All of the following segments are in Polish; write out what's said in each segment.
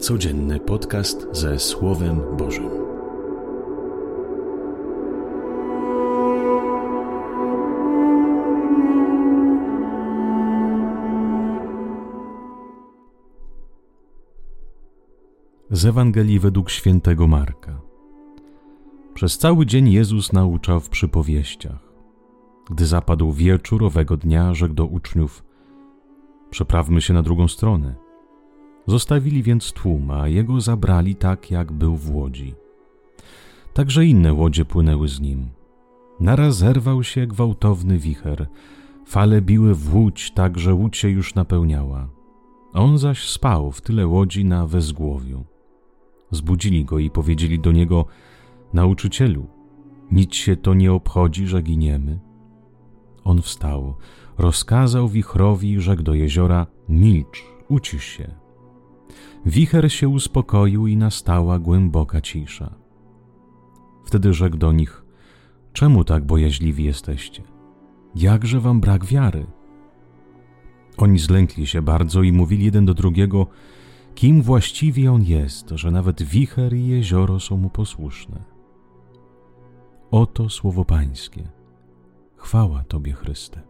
Codzienny podcast ze Słowem Bożym. Z Ewangelii według świętego Marka. Przez cały dzień Jezus nauczał w przypowieściach. Gdy zapadł wieczór owego dnia, rzekł do uczniów: Przeprawmy się na drugą stronę. Zostawili więc tłum, a jego zabrali tak, jak był w łodzi. Także inne łodzie płynęły z nim. Naraz zerwał się gwałtowny wicher. Fale biły w łódź, tak że łódź się już napełniała. On zaś spał w tyle łodzi na wezgłowiu. Zbudzili go i powiedzieli do niego: Nauczycielu, nic się to nie obchodzi, że giniemy. On wstał, rozkazał wichrowi rzekł do jeziora: Milcz, ucisz się. Wicher się uspokoił i nastała głęboka cisza. Wtedy rzekł do nich: Czemu tak bojaźliwi jesteście? Jakże wam brak wiary? Oni zlękli się bardzo i mówili jeden do drugiego: Kim właściwie on jest, że nawet wicher i jezioro są mu posłuszne? Oto słowo Pańskie. Chwała Tobie, Chryste.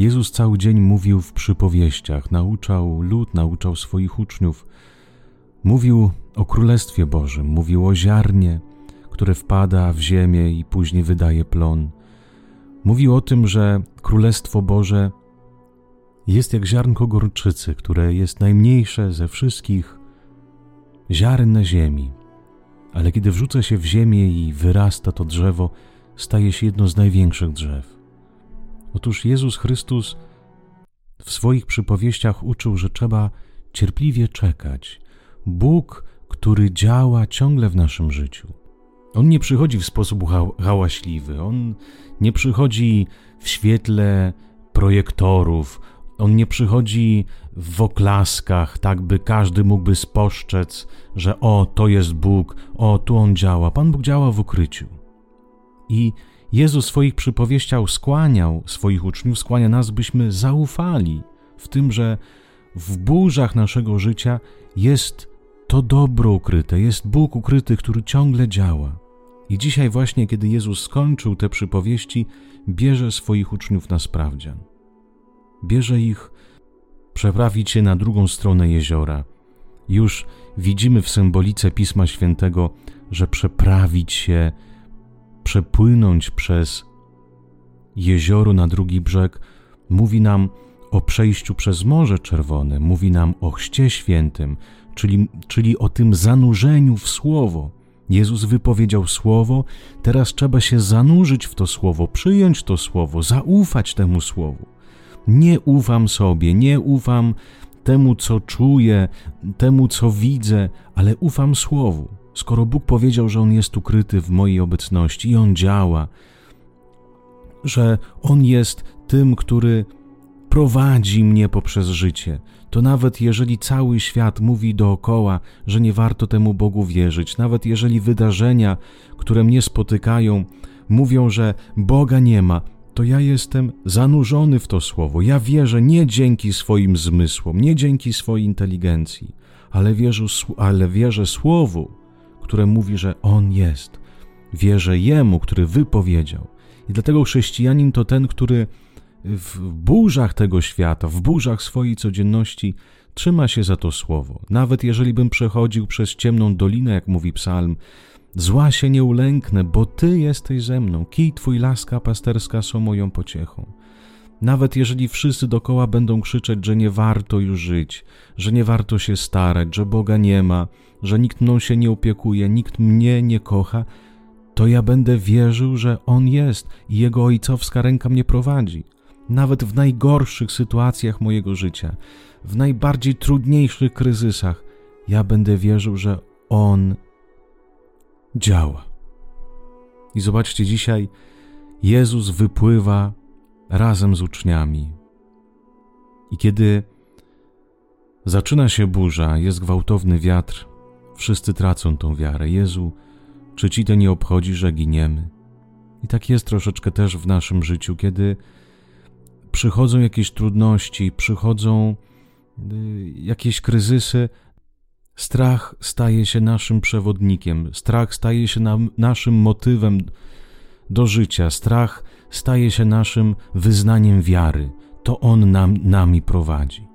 Jezus cały dzień mówił w przypowieściach, nauczał lud, nauczał swoich uczniów. Mówił o Królestwie Bożym, mówił o ziarnie, które wpada w ziemię i później wydaje plon. Mówił o tym, że Królestwo Boże jest jak ziarnko gorczycy, które jest najmniejsze ze wszystkich ziaren na ziemi, ale kiedy wrzuca się w ziemię i wyrasta to drzewo, staje się jedno z największych drzew. Otóż Jezus Chrystus w swoich przypowieściach uczył, że trzeba cierpliwie czekać. Bóg, który działa ciągle w naszym życiu. On nie przychodzi w sposób hałaśliwy, on nie przychodzi w świetle projektorów, on nie przychodzi w oklaskach, tak by każdy mógłby spostrzec, że o, to jest Bóg, o, tu on działa. Pan Bóg działa w ukryciu. I Jezus w swoich przypowieściach skłaniał swoich uczniów, skłania nas, byśmy zaufali w tym, że w burzach naszego życia jest to dobro ukryte, jest Bóg ukryty, który ciągle działa. I dzisiaj właśnie, kiedy Jezus skończył te przypowieści, bierze swoich uczniów na sprawdzian. Bierze ich przeprawić się na drugą stronę jeziora. Już widzimy w symbolice Pisma Świętego, że przeprawić się przepłynąć przez jezioro na drugi brzeg, mówi nam o przejściu przez Morze Czerwone, mówi nam o Chrzcie Świętym, czyli, czyli o tym zanurzeniu w Słowo. Jezus wypowiedział Słowo, teraz trzeba się zanurzyć w to Słowo, przyjąć to Słowo, zaufać temu Słowu. Nie ufam sobie, nie ufam temu, co czuję, temu, co widzę, ale ufam Słowu. Skoro Bóg powiedział, że On jest ukryty w mojej obecności i On działa, że On jest tym, który prowadzi mnie poprzez życie, to nawet jeżeli cały świat mówi dookoła, że nie warto temu Bogu wierzyć, nawet jeżeli wydarzenia, które mnie spotykają, mówią, że Boga nie ma, to ja jestem zanurzony w to słowo. Ja wierzę nie dzięki swoim zmysłom, nie dzięki swojej inteligencji, ale wierzę, ale wierzę słowu, które mówi, że On jest. Wierzę Jemu, który wypowiedział. I dlatego chrześcijanin to ten, który w burzach tego świata, w burzach swojej codzienności trzyma się za to słowo. Nawet jeżeli bym przechodził przez ciemną dolinę, jak mówi psalm, zła się nie ulęknę, bo Ty jesteś ze mną. Kij Twój laska pasterska są moją pociechą. Nawet jeżeli wszyscy dokoła będą krzyczeć, że nie warto już żyć, że nie warto się starać, że Boga nie ma, że nikt mną się nie opiekuje, nikt mnie nie kocha, to ja będę wierzył, że On jest i Jego ojcowska ręka mnie prowadzi. Nawet w najgorszych sytuacjach mojego życia, w najbardziej trudniejszych kryzysach, ja będę wierzył, że On działa. I zobaczcie, dzisiaj Jezus wypływa razem z uczniami. I kiedy zaczyna się burza, jest gwałtowny wiatr, wszyscy tracą tą wiarę. Jezu, czy ci to nie obchodzi, że giniemy? I tak jest troszeczkę też w naszym życiu, kiedy przychodzą jakieś trudności, przychodzą y, jakieś kryzysy, strach staje się naszym przewodnikiem, strach staje się nam, naszym motywem do życia, strach staje się naszym wyznaniem wiary. To On nam, nami prowadzi.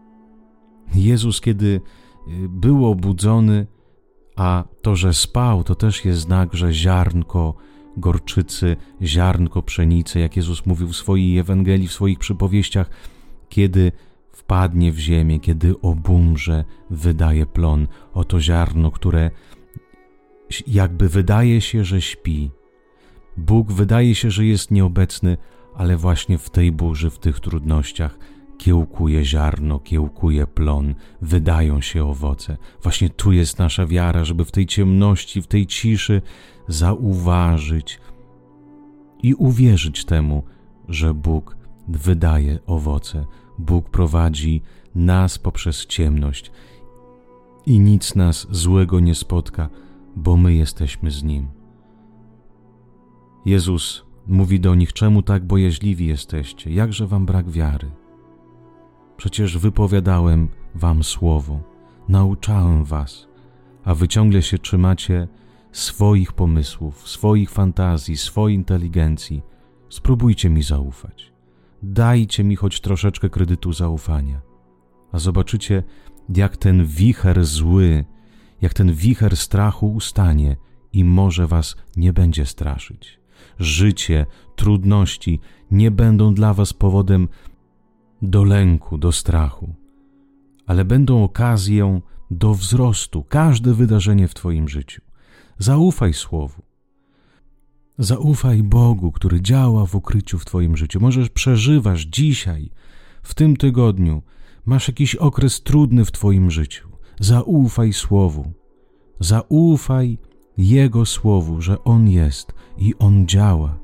Jezus, kiedy y, był obudzony, a to, że spał, to też jest znak, że ziarnko gorczycy, ziarnko pszenicy, jak Jezus mówił w swojej Ewangelii, w swoich przypowieściach, kiedy wpadnie w ziemię, kiedy obumrze, wydaje plon. Oto ziarno, które jakby wydaje się, że śpi. Bóg wydaje się, że jest nieobecny, ale właśnie w tej burzy, w tych trudnościach kiełkuje ziarno, kiełkuje plon, wydają się owoce. Właśnie tu jest nasza wiara, żeby w tej ciemności, w tej ciszy zauważyć i uwierzyć temu, że Bóg wydaje owoce. Bóg prowadzi nas poprzez ciemność i nic nas złego nie spotka, bo my jesteśmy z Nim. Jezus mówi do nich: Czemu tak bojaźliwi jesteście? Jakże wam brak wiary? Przecież wypowiadałem wam słowo, nauczałem was, a wy ciągle się trzymacie swoich pomysłów, swoich fantazji, swojej inteligencji. Spróbujcie mi zaufać. Dajcie mi choć troszeczkę kredytu zaufania, a zobaczycie, jak ten wicher zły, jak ten wicher strachu ustanie i może was nie będzie straszyć. Życie, trudności nie będą dla was powodem do lęku, do strachu, ale będą okazją do wzrostu, każde wydarzenie w Twoim życiu. Zaufaj Słowu. Zaufaj Bogu, który działa w ukryciu w Twoim życiu. Możesz przeżywasz dzisiaj, w tym tygodniu, masz jakiś okres trudny w Twoim życiu. Zaufaj Słowu. Zaufaj Jego Słowu, że On jest i On działa.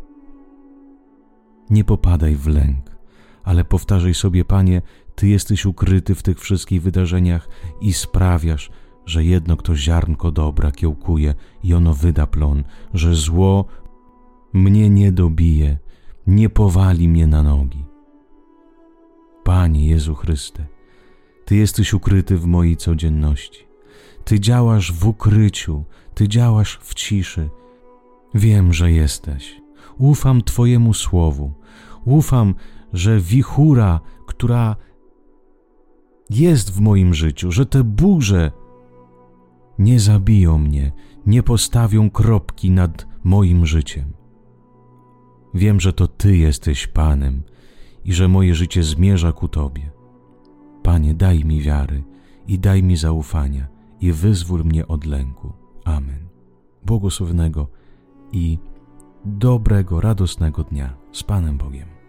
Nie popadaj w lęk, ale powtarzaj sobie, Panie, Ty jesteś ukryty w tych wszystkich wydarzeniach i sprawiasz, że jedno kto ziarnko dobra kiełkuje i ono wyda plon, że zło mnie nie dobije, nie powali mnie na nogi. Panie Jezu Chryste, Ty jesteś ukryty w mojej codzienności. Ty działasz w ukryciu, Ty działasz w ciszy. Wiem, że jesteś. Ufam Twojemu słowu. Ufam, że wichura, która jest w moim życiu, że te burze nie zabiją mnie, nie postawią kropki nad moim życiem. Wiem, że to Ty jesteś Panem i że moje życie zmierza ku Tobie. Panie, daj mi wiary i daj mi zaufania i wyzwól mnie od lęku. Amen. Błogosławnego i dobrego, radosnego dnia z Panem Bogiem.